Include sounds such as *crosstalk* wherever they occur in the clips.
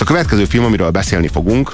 Hát a következő film, amiről beszélni fogunk,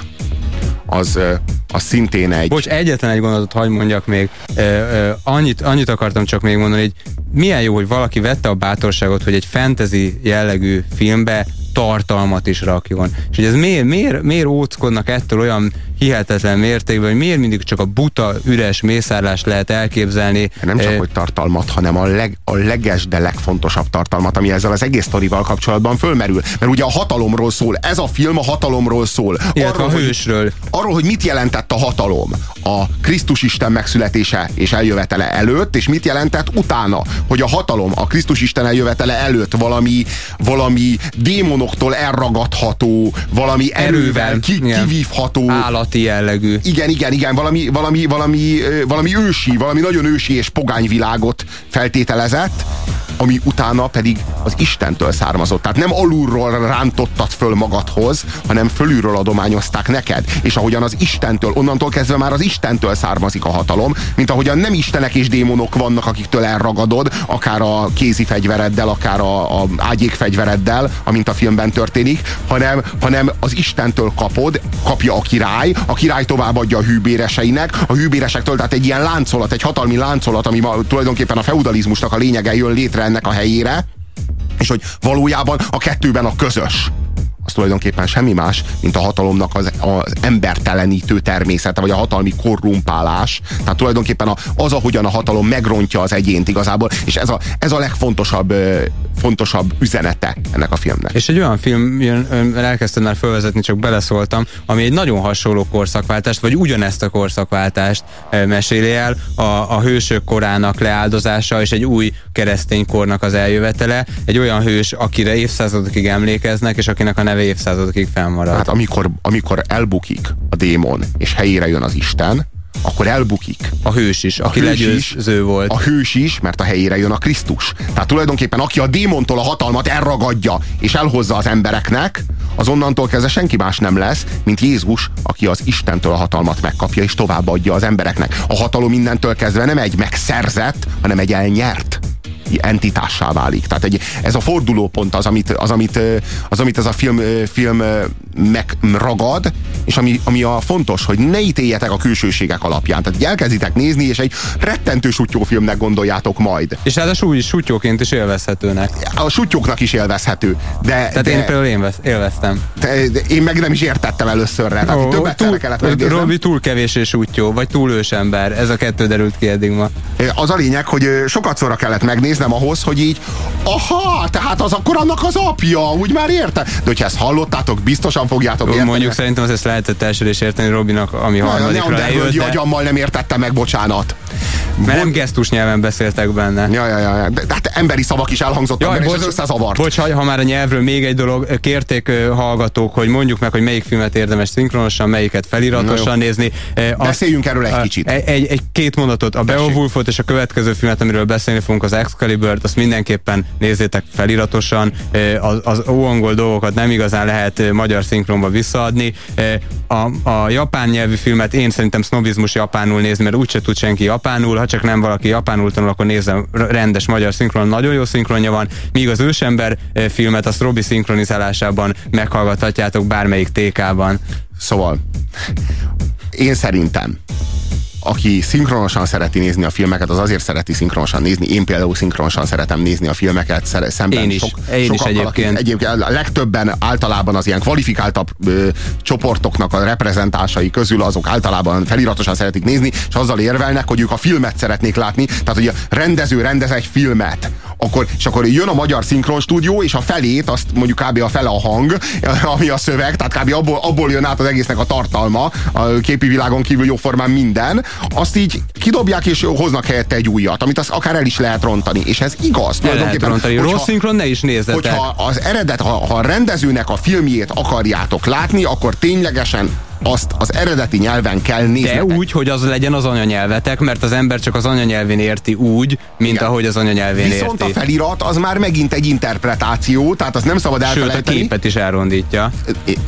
az, az szintén egy... Bocs, egyetlen egy gondolatot hagy mondjak még. E, e, annyit, annyit akartam csak még mondani, hogy milyen jó, hogy valaki vette a bátorságot, hogy egy fantasy jellegű filmbe tartalmat is rakjon. És hogy ez miért, miért, miért óckodnak ettől olyan hihetetlen mértékben, hogy miért mindig csak a buta, üres mészárlást lehet elképzelni. Nem csak, eh, hogy tartalmat, hanem a, leg, a leges, de legfontosabb tartalmat, ami ezzel az egész sztorival kapcsolatban fölmerül. Mert ugye a hatalomról szól, ez a film a hatalomról szól. Arról, a hősről. Hogy, arról, hogy mit jelentett a hatalom a Krisztus Isten megszületése és eljövetele előtt, és mit jelentett utána, hogy a hatalom a Krisztus Isten eljövetele előtt valami, valami démonoktól elragadható, valami erővel ki, kivívható állat alatti jellegű. Igen, igen, igen, valami, valami, valami, valami ősi, valami nagyon ősi és pogány világot feltételezett, ami utána pedig az Istentől származott. Tehát nem alulról rántottad föl magadhoz, hanem fölülről adományozták neked. És ahogyan az Istentől, onnantól kezdve már az Istentől származik a hatalom, mint ahogyan nem istenek és démonok vannak, akiktől elragadod, akár a kézi fegyvereddel, akár a, a ágyékfegyvereddel, amint a filmben történik, hanem, hanem az Istentől kapod, kapja a király, a király továbbadja a hűbéreseinek, a hűbéresektől, tehát egy ilyen láncolat, egy hatalmi láncolat, ami ma, tulajdonképpen a feudalizmusnak a lényege jön létre ennek a helyére, és hogy valójában a kettőben a közös az tulajdonképpen semmi más, mint a hatalomnak az, az embertelenítő természete, vagy a hatalmi korrumpálás. Tehát tulajdonképpen az, ahogyan a hatalom megrontja az egyént igazából, és ez a, ez a legfontosabb fontosabb üzenete ennek a filmnek. És egy olyan film, jön, elkezdtem már felvezetni, csak beleszóltam, ami egy nagyon hasonló korszakváltást, vagy ugyanezt a korszakváltást meséli el, a, a hősök korának leáldozása, és egy új keresztény kornak az eljövetele, egy olyan hős, akire évszázadokig emlékeznek, és akinek a neve évszázadokig fennmarad. Hát amikor, amikor elbukik a démon, és helyére jön az Isten, akkor elbukik. A hős is, aki legyőző volt. A hős is, mert a helyére jön a Krisztus. Tehát tulajdonképpen aki a démontól a hatalmat elragadja és elhozza az embereknek, az onnantól kezdve senki más nem lesz, mint Jézus, aki az Istentől a hatalmat megkapja és továbbadja az embereknek. A hatalom innentől kezdve nem egy megszerzett, hanem egy elnyert entitássá válik. Tehát egy, ez a fordulópont az, amit, az, amit, az, amit ez a film, film megragad, és ami, ami a fontos, hogy ne ítéljetek a külsőségek alapján. Tehát elkezditek nézni, és egy rettentő sutyófilmnek gondoljátok majd. És ráadásul úgy sutyóként is élvezhetőnek. A sutyóknak is élvezhető. De, Tehát de, én például én élveztem. De, de én meg nem is értettem előszörre. Tehát oh, többet túl, kellett Robi túl kevés és sutyó, vagy túl ősember. Ez a kettő derült ki eddig ma. Az a lényeg, hogy sokat szóra kellett megnéznem ahhoz, hogy így, aha, tehát az akkor annak az apja, úgy már érte. De hogyha ezt hallottátok, biztosan fogjátok érteni. Mondjuk szerintem az ezt lehetett elsőre is érteni Robinak, ami harmadikra lejött. De... agyammal nem értettem meg, bocsánat. Mert nem gesztus nyelven beszéltek benne. Ja, ja, ja. De, de hát emberi szavak is elhangzottak, Jaj, bocs, és összezavart. Bocs, ha már a nyelvről még egy dolog, kérték hallgatók, hogy mondjuk meg, hogy melyik filmet érdemes szinkronosan, melyiket feliratosan nézni. A, Beszéljünk erről egy kicsit. Egy, egy, egy két mondatot. A Beowulfot és a következő filmet, amiről beszélni fogunk, az Excalibur-t, azt mindenképpen nézzétek feliratosan. Az, az óangol dolgokat nem igazán lehet magyar szinkronba visszaadni. A, a japán nyelvű filmet én szerintem sznobizmus japánul nézni, mert úgyse tud senki japánul, csak nem valaki japánul tanul, akkor nézze rendes magyar szinkron, nagyon jó szinkronja van, míg az ősember filmet azt Robi szinkronizálásában meghallgathatjátok bármelyik TK-ban. Szóval én szerintem aki szinkronosan szereti nézni a filmeket, az azért szereti szinkronosan nézni. Én például szinkronosan szeretem nézni a filmeket szemben. Én is, sok, én is egyébként. egyébként. A legtöbben általában az ilyen kvalifikáltabb ö, csoportoknak a reprezentásai közül azok általában feliratosan szeretik nézni, és azzal érvelnek, hogy ők a filmet szeretnék látni. Tehát, hogy a rendező rendez egy filmet, akkor, és akkor jön a magyar szinkron stúdió, és a felét, azt mondjuk kb. a fele a hang, *laughs* ami a szöveg, tehát kb. abból, abból jön át az egésznek a tartalma, a képi világon kívül jóformán minden, azt így kidobják és hoznak helyette egy újat, amit azt akár el is lehet rontani. És ez igaz. El lehet rontani. Hogyha, Rossz szinkron ne is nézzetek. Hogyha az eredet, ha, ha a rendezőnek a filmjét akarjátok látni, akkor ténylegesen azt az eredeti nyelven kell nézni. De úgy, hogy az legyen az anyanyelvetek, mert az ember csak az anyanyelvén érti úgy, mint Igen. ahogy az anyanyelvén Viszont érti. Viszont a felirat az már megint egy interpretáció, tehát az nem szabad elfelejteni. Sőt, a képet is elrondítja.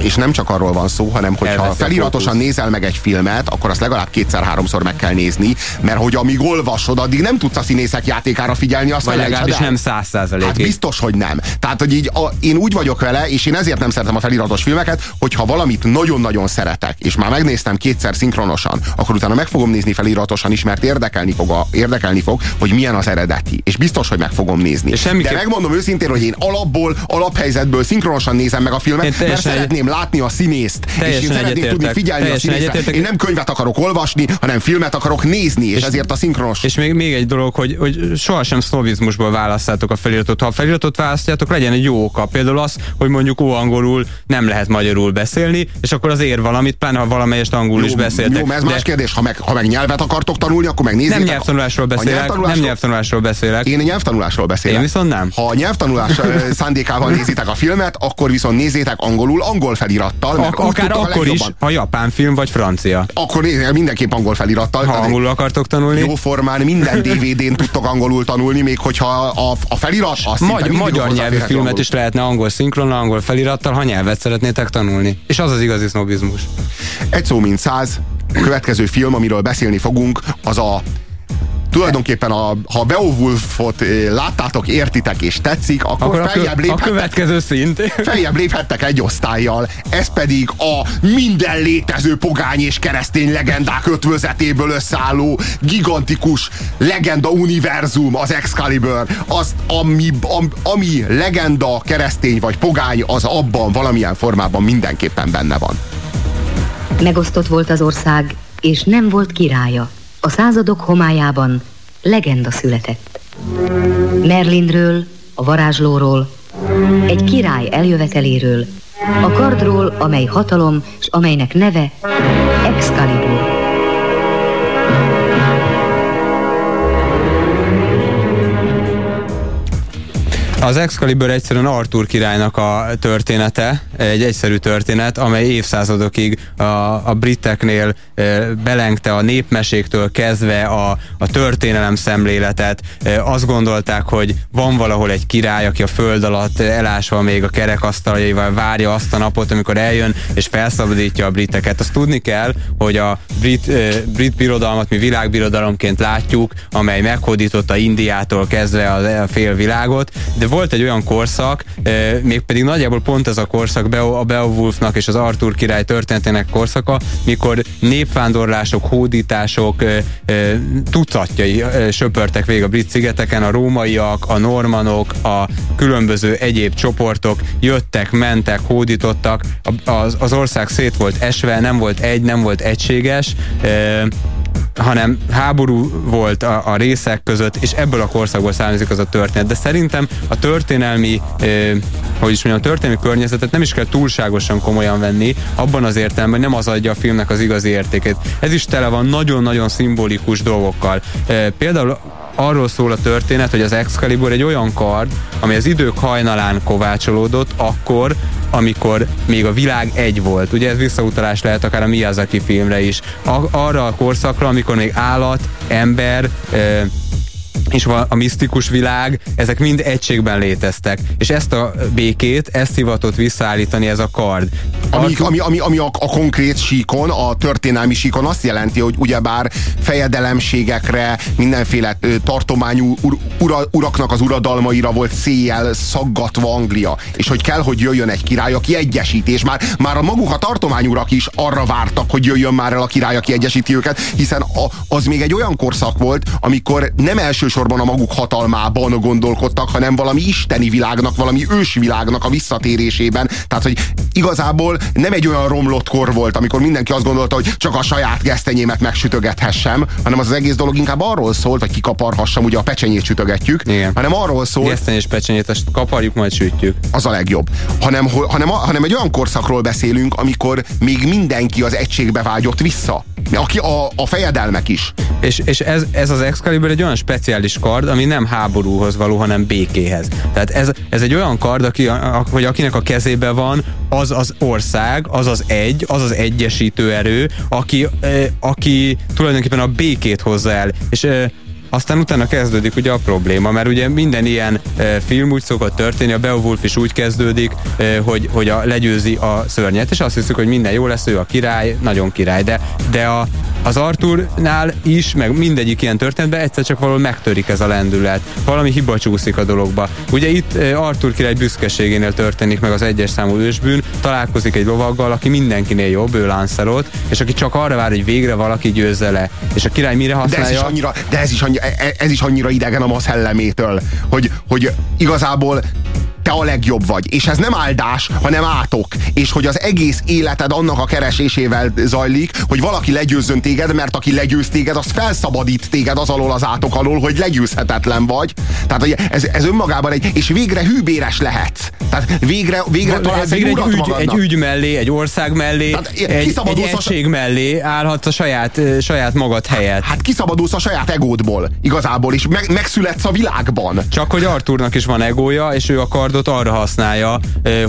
És nem csak arról van szó, hanem hogyha feliratosan nézel meg egy filmet, akkor azt legalább kétszer-háromszor meg kell nézni, mert hogy amíg olvasod, addig nem tudsz a színészek játékára figyelni, azt Vagy legalábbis nem száz százalékig. Hát biztos, hogy nem. Tehát, hogy így a, én úgy vagyok vele, és én ezért nem szeretem a feliratos filmeket, hogyha valamit nagyon-nagyon szeretek, és már megnéztem kétszer szinkronosan, akkor utána meg fogom nézni feliratosan is, mert érdekelni fog, a, érdekelni fog hogy milyen az eredeti. És biztos, hogy meg fogom nézni. És De megmondom őszintén, hogy én alapból, alaphelyzetből szinkronosan nézem meg a filmet, mert szeretném látni a színészt, és én szeretném tudni figyelni a színészre. Én nem könyvet akarok olvasni, hanem filmet akarok nézni, és, és ezért a szinkronos. És még, még egy dolog, hogy, hogy sohasem szlovizmusból választátok a feliratot. Ha a feliratot választjátok, legyen egy jó oka. Például az, hogy mondjuk ó angolul nem lehet magyarul beszélni, és akkor az ér valamit, pláne ha valamelyest angolul is beszéltek. Jó, ez de... más kérdés. Ha meg, ha meg nyelvet akartok tanulni, akkor meg nézzétek. Nem nyelvtanulásról beszélek. Nyelvtanulásról... Nem nyelvtanulásról beszélek. Én nyelvtanulásról beszélek. Én viszont nem. Ha a nyelvtanulás szándékával nézitek a filmet, akkor viszont nézzétek angolul, angol felirattal. Mert Ak- akár akkor is, ha japán film vagy francia. Akkor nézzétek mindenképp angol felirattal. Ha angolul akartok tanulni. Jó formán minden *laughs* DVD-n tudtok angolul tanulni, még hogyha a, a felirat az Magy- magyar nyelvű filmet angol. is lehetne angol szinkron, angol felirattal, ha nyelvet szeretnétek tanulni. És az az igazi sznobizmus. Egy szó mint száz. A következő film, amiről beszélni fogunk, az a tulajdonképpen a, ha Beowulfot eh, láttátok, értitek és tetszik, akkor, akkor feljebb léphettek, a következő szint. *laughs* feljebb léphettek egy osztályjal. Ez pedig a minden létező pogány és keresztény legendák ötvözetéből összeálló gigantikus legenda univerzum, az Excalibur. Az, ami, am, ami legenda, keresztény vagy pogány, az abban valamilyen formában mindenképpen benne van. Megosztott volt az ország, és nem volt királya. A századok homályában legenda született. Merlinről, a varázslóról, egy király eljöveteléről, a kardról, amely hatalom, és amelynek neve Excalibur. Az Excalibur egyszerűen Arthur királynak a története, egy egyszerű történet, amely évszázadokig a, a briteknél belengte a népmeséktől kezdve a, a történelem szemléletet. Azt gondolták, hogy van valahol egy király, aki a föld alatt elásva még a kerekasztaljaival várja azt a napot, amikor eljön és felszabadítja a briteket. Azt tudni kell, hogy a brit, brit birodalmat mi világbirodalomként látjuk, amely meghódította Indiától kezdve a, a fél világot, de volt egy olyan korszak, mégpedig nagyjából pont ez a korszak, a Beowulfnak és az Arthur király történetének korszaka, mikor népvándorlások, hódítások tucatjai söpörtek végig a brit szigeteken, a rómaiak, a normanok, a különböző egyéb csoportok jöttek, mentek, hódítottak, az, az ország szét volt esve, nem volt egy, nem volt egységes, hanem háború volt a, a részek között, és ebből a korszakból származik az a történet. De szerintem a történelmi, eh, hogy is mondjam, a történelmi környezetet nem is kell túlságosan komolyan venni, abban az értelemben nem az adja a filmnek az igazi értékét. Ez is tele van nagyon-nagyon szimbolikus dolgokkal. Eh, például arról szól a történet, hogy az Excalibur egy olyan kard, ami az idők hajnalán kovácsolódott, akkor, amikor még a világ egy volt. Ugye ez visszautalás lehet akár a Miyazaki filmre is. A, arra a korszakra, amikor még állat, ember, e, és a misztikus világ, ezek mind egységben léteztek. És ezt a békét, ezt hivatott visszaállítani ez a kard. Ami, ami, ami, ami a, a konkrét síkon, a történelmi síkon azt jelenti, hogy ugyebár fejedelemségekre, mindenféle tartományú ur, ura, uraknak az uradalmaira volt széjjel szaggatva Anglia. És hogy kell, hogy jöjjön egy király, aki egyesíti. És már, már a maguk a tartományurak is arra vártak, hogy jöjjön már el a király, aki egyesíti őket, hiszen a, az még egy olyan korszak volt, amikor nem elsősorban elsősorban a maguk hatalmában gondolkodtak, hanem valami isteni világnak, valami ősvilágnak a visszatérésében. Tehát, hogy igazából nem egy olyan romlott kor volt, amikor mindenki azt gondolta, hogy csak a saját gesztenyémet megsütögethessem, hanem az, az egész dolog inkább arról szólt, hogy kikaparhassam, ugye a pecsenyét sütögetjük, Igen. hanem arról szólt... Gesztenyés pecsenyét, azt kaparjuk, majd sütjük. Az a legjobb. Hanem, hanem, hanem egy olyan korszakról beszélünk, amikor még mindenki az egységbe vágyott vissza. Aki a, a fejedelmek is. És, és ez, ez az Excalibur egy olyan speciális kard, ami nem háborúhoz való, hanem békéhez. Tehát ez, ez egy olyan kard, aki, a, hogy akinek a kezébe van, az az ország, az az egy, az az egyesítő erő, aki, eh, aki tulajdonképpen a békét hozza el. És eh, aztán utána kezdődik ugye a probléma, mert ugye minden ilyen e, film úgy szokott történni, a Beowulf is úgy kezdődik, e, hogy, hogy a, legyőzi a szörnyet, és azt hiszük, hogy minden jó lesz, ő a király, nagyon király, de, de a, az Arturnál is, meg mindegyik ilyen történetben egyszer csak valahol megtörik ez a lendület. Valami hiba csúszik a dologba. Ugye itt Artur király büszkeségénél történik meg az egyes számú ősbűn, találkozik egy lovaggal, aki mindenkinél jobb, ő Lancelot, és aki csak arra vár, hogy végre valaki győzze le. És a király mire használja? De ez is annyira, de ez is annyira, e- ez is annyira idegen a ma szellemétől, hogy, hogy igazából te a legjobb vagy. És ez nem áldás, hanem átok. És hogy az egész életed annak a keresésével zajlik, hogy valaki legyőzzön téged, mert aki legyőz téged, az felszabadít téged az alól az átok alól, hogy legyőzhetetlen vagy. Tehát ez, ez önmagában egy, és végre hűbéres lehetsz. Tehát végre, végre találsz végre egy, egy, ügy, egy ügy mellé, egy ország mellé, Tehát, egy, egy egység a... mellé állhatsz a saját, saját magad helyet. Hát kiszabadulsz a saját egódból, igazából, és meg, megszületsz a világban. Csak hogy Arthurnak is van egója, és ő a kardot arra használja,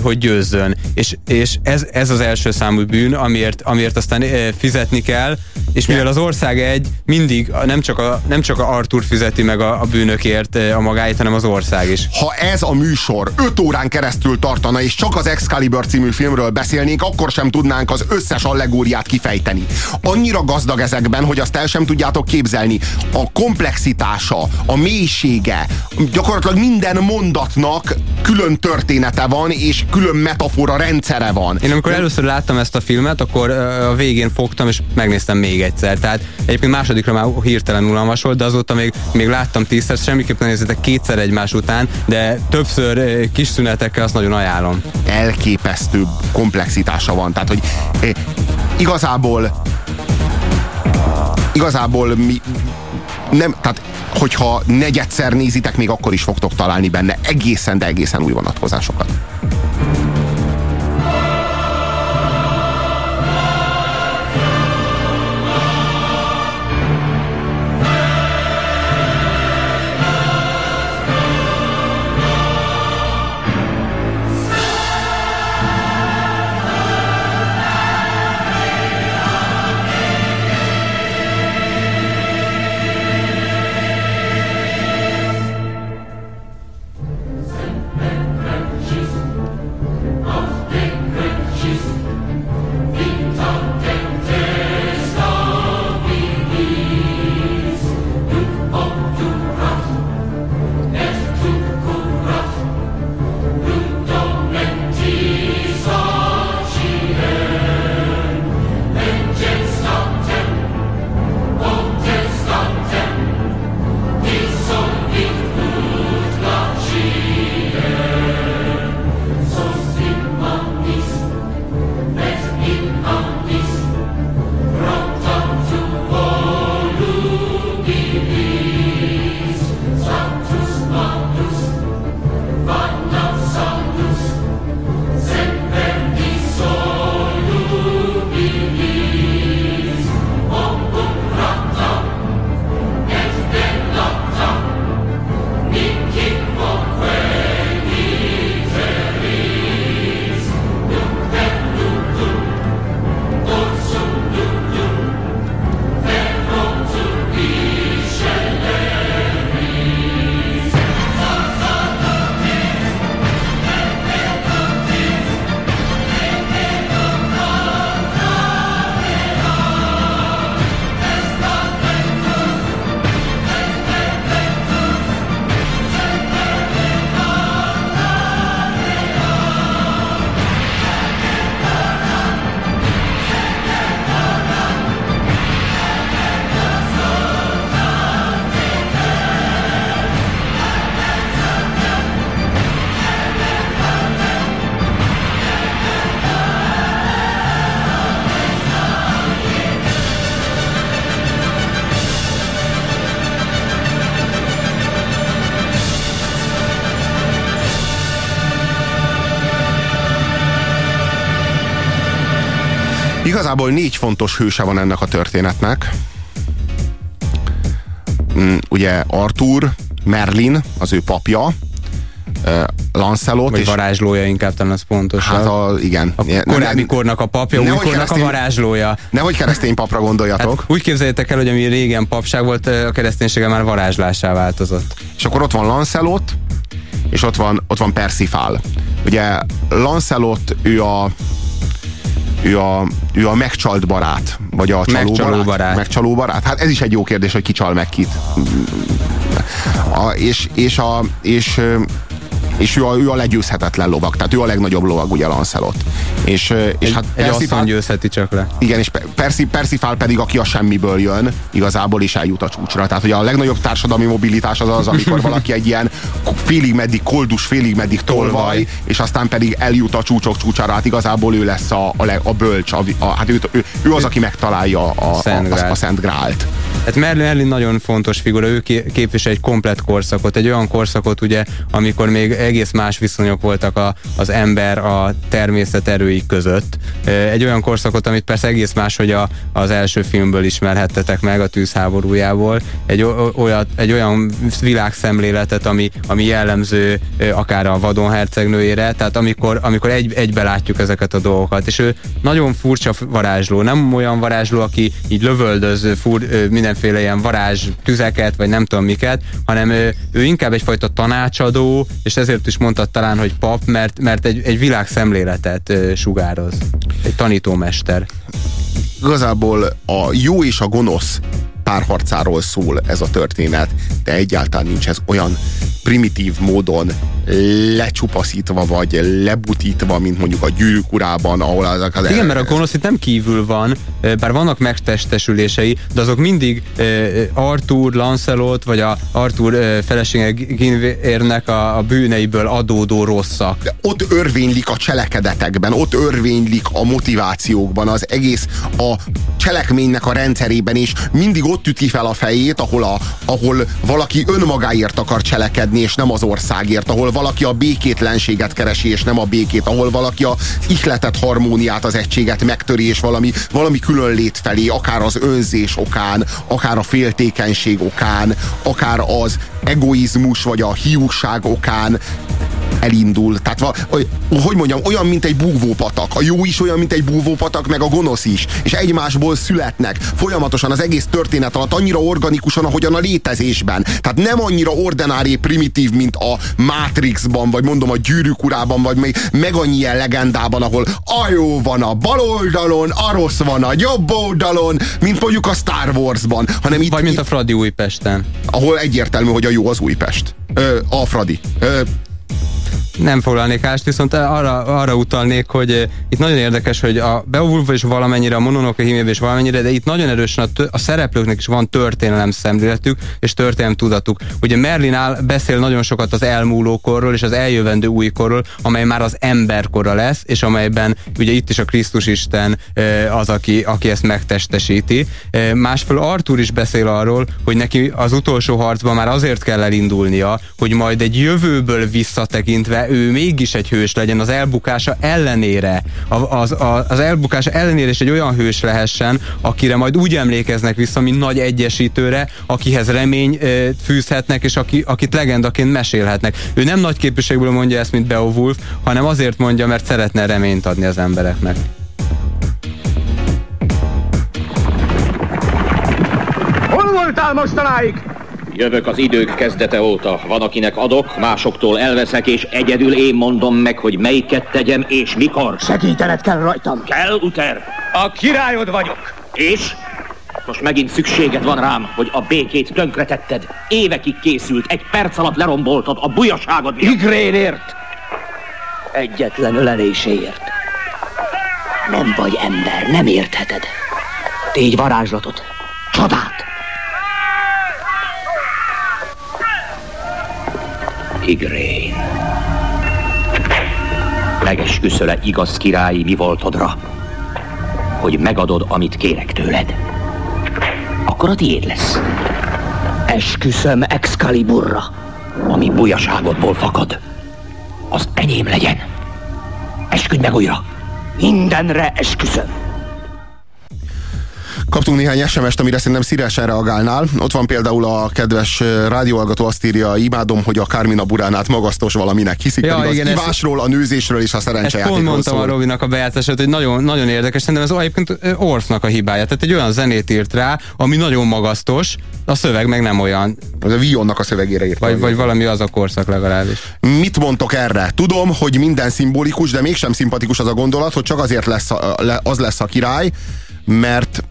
hogy győzzön. És, és ez, ez az első számú bűn, amiért, amiért aztán fizetni kell, és mivel az ország egy, mindig nem csak a, nem csak a Arthur fizeti meg a, a bűnökért a magáit, hanem az ország is. Ha ez a műsor 5 órán keresztül tartana, és csak az Excalibur című filmről beszélnénk, akkor sem tudnánk az összes allegóriát kifejteni. Annyira gazdag ezekben, hogy azt el sem tudjátok képzelni. A komplexitása, a mélysége, gyakorlatilag minden mondatnak külön története van, és külön metafora rendszere van. Én amikor először láttam ezt a filmet, akkor a végén fogtam, és megnéztem még egyszer. Tehát egyébként másodikra már hirtelen unalmas volt, de azóta még, még láttam tízszer, semmiképpen nézzétek kétszer egymás után, de többször kis szünetekkel azt nagyon ajánlom. Elképesztő komplexitása van. Tehát, hogy igazából igazából mi nem, tehát hogyha negyedszer nézitek, még akkor is fogtok találni benne egészen, de egészen új vonatkozásokat. Igazából négy fontos hőse van ennek a történetnek. Mm, ugye Arthur, Merlin, az ő papja, Lancelot. Vagy és varázslója inkább talán az pontos. Hát a, igen. A korábbi ne, kornak a papja, új kornak a varázslója. Nehogy keresztény papra gondoljatok. Hát úgy képzeljétek el, hogy ami régen papság volt, a kereszténysége már varázslásá változott. És akkor ott van Lancelot, és ott van, ott van Persifál. Ugye Lancelot, ő a ő a, ő a megcsalt barát, vagy a csaló megcsaló barát? barát. Megcsaló barát? Hát ez is egy jó kérdés, hogy ki csal meg kit. A, és, és, a, és és ő a, ő a legyőzhetetlen lovag, tehát ő a legnagyobb lovag, ugye Lancelot. És, és egy, hát egy Persifál, győzheti csak le. Igen, és Persi, Persifál pedig, aki a semmiből jön, igazából is eljut a csúcsra. Tehát, hogy a legnagyobb társadalmi mobilitás az az, amikor *laughs* valaki egy ilyen félig meddig koldus, félig meddig tolvaj, és aztán pedig eljut a csúcsok csúcsára, hát igazából ő lesz a, a, a bölcs, a, a, hát ő, ő, ő az, aki megtalálja a, a, a, a Szent Grált. Hát Merlin, Merlin nagyon fontos figura, ő képvisel egy komplet korszakot, egy olyan korszakot, ugye, amikor még egész más viszonyok voltak a, az ember a természet erői között. Egy olyan korszakot, amit persze egész más, hogy a, az első filmből ismerhettetek meg a tűzháborújából. Egy, olyat, egy olyan világszemléletet, ami, ami jellemző akár a vadon hercegnőjére, tehát amikor, amikor egy, egybe látjuk ezeket a dolgokat. És ő nagyon furcsa varázsló, nem olyan varázsló, aki így lövöldöz fur, mindenféle ilyen varázs tüzeket, vagy nem tudom miket, hanem ő, ő inkább egyfajta tanácsadó, és ezért is mondtad talán, hogy pap, mert, mert egy, egy világszemléletet sugároz. Egy tanítómester. Igazából a jó és a gonosz párharcáról szól ez a történet, de egyáltalán nincs ez olyan primitív módon lecsupaszítva, vagy lebutítva, mint mondjuk a gyűrűk urában, ahol azok az... Igen, mert a gonosz itt nem kívül van, bár vannak megtestesülései, de azok mindig Arthur, Lancelot, vagy a Arthur felesége Ginvérnek a, a bűneiből adódó rosszak. De ott örvénylik a cselekedetekben, ott örvénylik a motivációkban, az egész a cselekménynek a rendszerében, és mindig ott üti fel a fejét, ahol, a, ahol valaki önmagáért akar cselekedni, és nem az országért, ahol valaki a békétlenséget keresi, és nem a békét, ahol valaki a ihletet, harmóniát, az egységet megtöri, és valami, valami külön lét felé, akár az önzés okán, akár a féltékenység okán, akár az egoizmus, vagy a hiúság okán elindul. Tehát hogy mondjam, olyan, mint egy búvópatak. A jó is olyan, mint egy búvópatak, meg a gonosz is. És egymásból születnek folyamatosan az egész történet alatt annyira organikusan, ahogyan a létezésben. Tehát nem annyira ordinári primitív, mint a Matrixban, vagy mondom a gyűrűk urában, vagy még meg annyi ilyen legendában, ahol a jó van a bal oldalon, a rossz van a jobb oldalon, mint mondjuk a Star Warsban. Hanem itt, vagy mint a Fradi Újpesten. Ahol egyértelmű, hogy a jó az Újpest. Ö, a Fradi. Ö, nem foglalnék ást, viszont arra, arra utalnék, hogy eh, itt nagyon érdekes, hogy a Beowulf is valamennyire, a Mononoke hímébe is valamennyire, de itt nagyon erősen a, a szereplőknek is van történelem szemléletük és történelem tudatuk. Ugye Merlin áll, beszél nagyon sokat az elmúlókorról és az eljövendő újkorról, amely már az emberkora lesz, és amelyben ugye itt is a Krisztus Isten eh, az, aki, aki ezt megtestesíti. Eh, másfél Arthur is beszél arról, hogy neki az utolsó harcban már azért kell elindulnia, hogy majd egy jövőből visszatekintve ő mégis egy hős legyen az elbukása ellenére. Az, az, az elbukása ellenére is egy olyan hős lehessen, akire majd úgy emlékeznek vissza, mint nagy egyesítőre, akihez remény fűzhetnek, és aki, akit legendaként mesélhetnek. Ő nem nagy képviségből mondja ezt, mint Beowulf, hanem azért mondja, mert szeretne reményt adni az embereknek. Hol voltál mostanáig? Jövök az idők kezdete óta. Van, akinek adok, másoktól elveszek, és egyedül én mondom meg, hogy melyiket tegyem, és mikor. Segítened kell rajtam. Kell, Uter. A királyod vagyok. És? Most megint szükséged van rám, hogy a békét tönkretetted. Évekig készült, egy perc alatt leromboltad a bujaságod miatt. Igrénért. Egyetlen öleléséért. Nem vagy ember, nem értheted. Tégy varázslatot, csodát. Igrén. Megesküszöl-e igaz királyi mi voltodra, hogy megadod, amit kérek tőled? Akkor a tiéd lesz. Esküszöm Excaliburra. Ami bujaságodból fakad, az enyém legyen. Esküdj meg újra. Mindenre esküszöm. Kaptunk néhány SMS-t, amire szerintem szívesen reagálnál. Ott van például a kedves rádióalgató azt írja, imádom, hogy a Kármina Buránát magasztos valaminek hiszik, ja, pedig igen, az ivásról, a nőzésről és a szerencsejátékról Ezt mondtam szól. a Robinak a bejátszását, hogy nagyon, nagyon érdekes, szerintem ez egyébként Orfnak a hibája. Tehát egy olyan zenét írt rá, ami nagyon magasztos, a szöveg meg nem olyan. Az a Vionnak a szövegére írt. Vagy, vagy valami az a korszak legalábbis. Mit mondtok erre? Tudom, hogy minden szimbolikus, de mégsem szimpatikus az a gondolat, hogy csak azért lesz az lesz a király, mert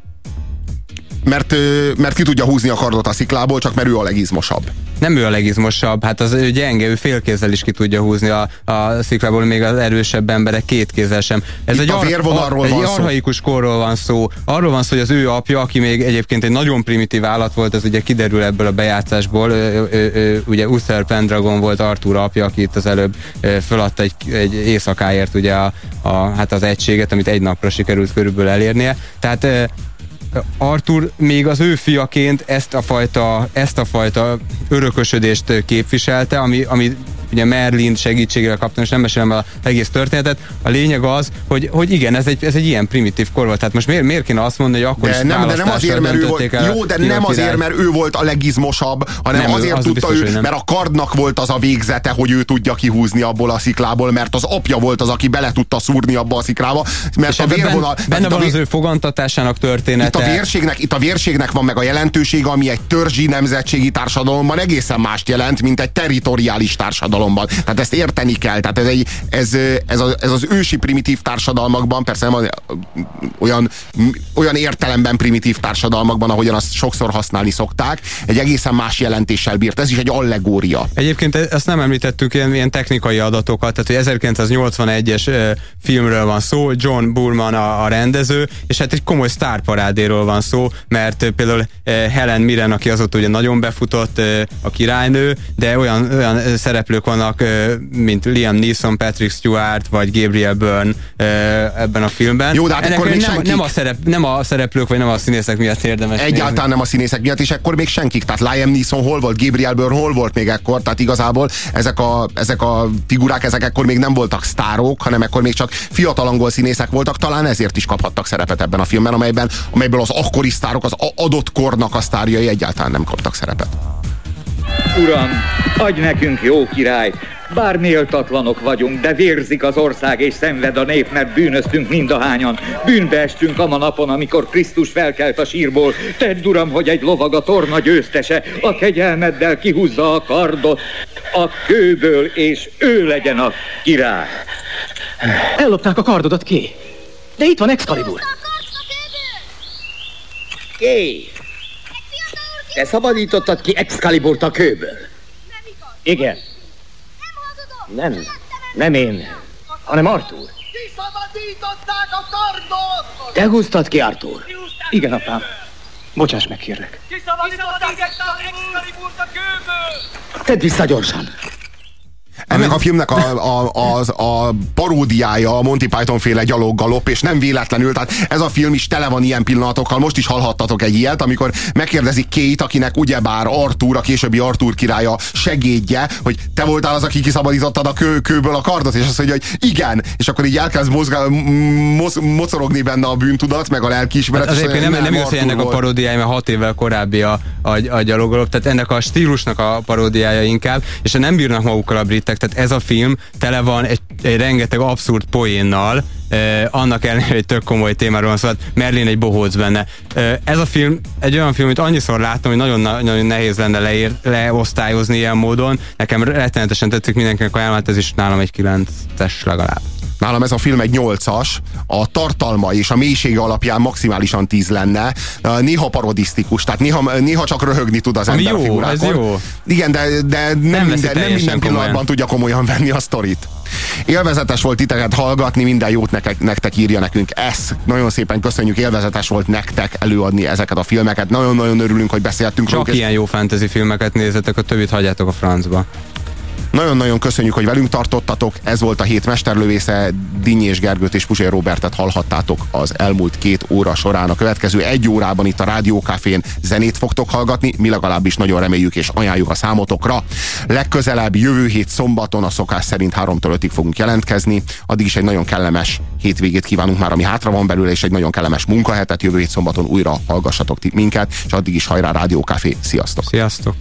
mert, mert ki tudja húzni a kardot a sziklából, csak mert ő a legizmosabb. Nem ő a legizmosabb, hát az ő gyenge, ő félkézzel is ki tudja húzni a, a sziklából, még az erősebb emberek két kézzel sem. Ez Itt egy, a vérvonalról egy van arhaikus szó. korról van szó. Arról van szó, hogy az ő apja, aki még egyébként egy nagyon primitív állat volt, ez ugye kiderül ebből a bejátszásból, ő, ő, ő, ugye Uther Pendragon volt Arthur apja, aki itt az előbb föladta egy, egy éjszakáért ugye a, a, hát az egységet, amit egy napra sikerült körülbelül elérnie. Tehát Arthur még az ő fiaként ezt a fajta, ezt a fajta örökösödést képviselte, ami, ami ugye Merlin segítségével kaptam, és nem mesélem az egész történetet. A lényeg az, hogy, hogy igen, ez egy, ez egy ilyen primitív kor volt. Tehát most miért, miért kéne azt mondani, hogy akkor de is nem, de nem azért, mert ő volt, jó, de nem azért, mert ő volt a legizmosabb, hanem nem, azért az tudta biztos, ő, mert a kardnak volt az a végzete, hogy ő tudja kihúzni abból a sziklából, mert az apja volt az, aki bele tudta szúrni abba a sziklába, mert és a vérvonal... Benne van vér... az ő fogantatásának története. Itt a, vérségnek, itt a vérségnek van meg a jelentősége, ami egy törzsi nemzetségi társadalomban egészen mást jelent, mint egy territoriális társadalom társadalomban. Tehát ezt érteni kell. Tehát ez, egy, ez, ez, az, ez az ősi primitív társadalmakban, persze nem olyan, olyan értelemben primitív társadalmakban, ahogyan azt sokszor használni szokták, egy egészen más jelentéssel bírt. Ez is egy allegória. Egyébként ezt nem említettük ilyen, ilyen technikai adatokat, tehát hogy 1981-es filmről van szó, John Bullman a, a rendező, és hát egy komoly sztárparádéről van szó, mert például Helen Mirren, aki azóta ugye nagyon befutott a királynő, de olyan, olyan szereplők vannak, mint Liam Neeson, Patrick Stewart, vagy Gabriel Byrne ebben a filmben. Jó, de hát akkor még nem, senkik... nem, a szerep, nem a szereplők, vagy nem a színészek miatt érdemes. Egyáltalán nézni. nem a színészek miatt, és akkor még senkik. Tehát Liam Neeson hol volt, Gabriel Byrne hol volt még ekkor, tehát igazából ezek a, ezek a figurák, ezek ekkor még nem voltak sztárok, hanem ekkor még csak fiatal angol színészek voltak, talán ezért is kaphattak szerepet ebben a filmben, amelyben, amelyből az akkori sztárok, az adott kornak a sztárjai egyáltalán nem kaptak szerepet. Uram, adj nekünk jó királyt! Bár méltatlanok vagyunk, de vérzik az ország és szenved a nép, mert bűnöztünk mindahányan. Bűnbe estünk a napon, amikor Krisztus felkelt a sírból. Tedd, uram, hogy egy lovag a torna győztese, a kegyelmeddel kihúzza a kardot a kőből, és ő legyen a király. Ellopták a kardodat ki. De itt van Excalibur. Ké, te szabadítottad ki Excaliburt a kőből? Igen. Nem, nem én, hanem Arthur. Kiszabadították a kardot! Te húztad ki, Arthur? Igen, apám. Bocsáss meg, kérlek. Kiszabadították Excaliburt a kőből! Tedd vissza gyorsan. Ennek a filmnek a, a, a, a paródiája a Monty Python féle gyaloggalop, és nem véletlenül, tehát ez a film is tele van ilyen pillanatokkal. Most is hallhattatok egy ilyet, amikor megkérdezik Kate, akinek ugyebár Arthur, a későbbi Arthur királya segédje, hogy te voltál az, aki kiszabadítottad a kő, kőből a kardot, és azt mondja, hogy igen, és akkor így elkezd mozgál, moz, mocorogni benne a bűntudat, meg a lelkiismeret. Hát azért nem, nem, nem jössz, ennek a paródiája, mert hat évvel korábbi a, a, a gyaloggalop, tehát ennek a stílusnak a paródiája inkább, és nem bírnak magukkal a britek, tehát ez a film tele van egy, egy rengeteg abszurd poénnal, eh, annak ellenére, hogy tök komoly témáról van szó, hát Merlin egy bohóc benne. Eh, ez a film egy olyan film, amit annyiszor láttam, hogy nagyon, nagyon nehéz lenne leír, leosztályozni ilyen módon. Nekem rettenetesen tetszik mindenkinek ajánlom, hát ez is nálam egy 9-es legalább. Nálam ez a film egy nyolcas, a tartalma és a mélysége alapján maximálisan tíz lenne. Néha parodisztikus, tehát néha, néha csak röhögni tud az Ami ember jó, ez jó. Igen, de, de nem, nem, minden, nem minden pillanatban komolyan. tudja komolyan venni a sztorit. Élvezetes volt titeket hallgatni, minden jót nektek, nektek írja nekünk. Ez nagyon szépen köszönjük, élvezetes volt nektek előadni ezeket a filmeket. Nagyon-nagyon örülünk, hogy beszéltünk Csak ilyen jó fantasy filmeket nézzetek, a többit hagyjátok a francba. Nagyon-nagyon köszönjük, hogy velünk tartottatok. Ez volt a hét mesterlövésze. Dinnyi és Gergőt és Puzsér Robertet hallhattátok az elmúlt két óra során. A következő egy órában itt a Rádiókafén zenét fogtok hallgatni. Mi legalábbis nagyon reméljük és ajánljuk a számotokra. Legközelebb jövő hét szombaton a szokás szerint 3-tól 5-ig fogunk jelentkezni. Addig is egy nagyon kellemes hétvégét kívánunk már, ami hátra van belőle, és egy nagyon kellemes munkahetet. Jövő hét szombaton újra hallgassatok minket, és addig is hajrá Rádiókafé. Sziasztok! Sziasztok!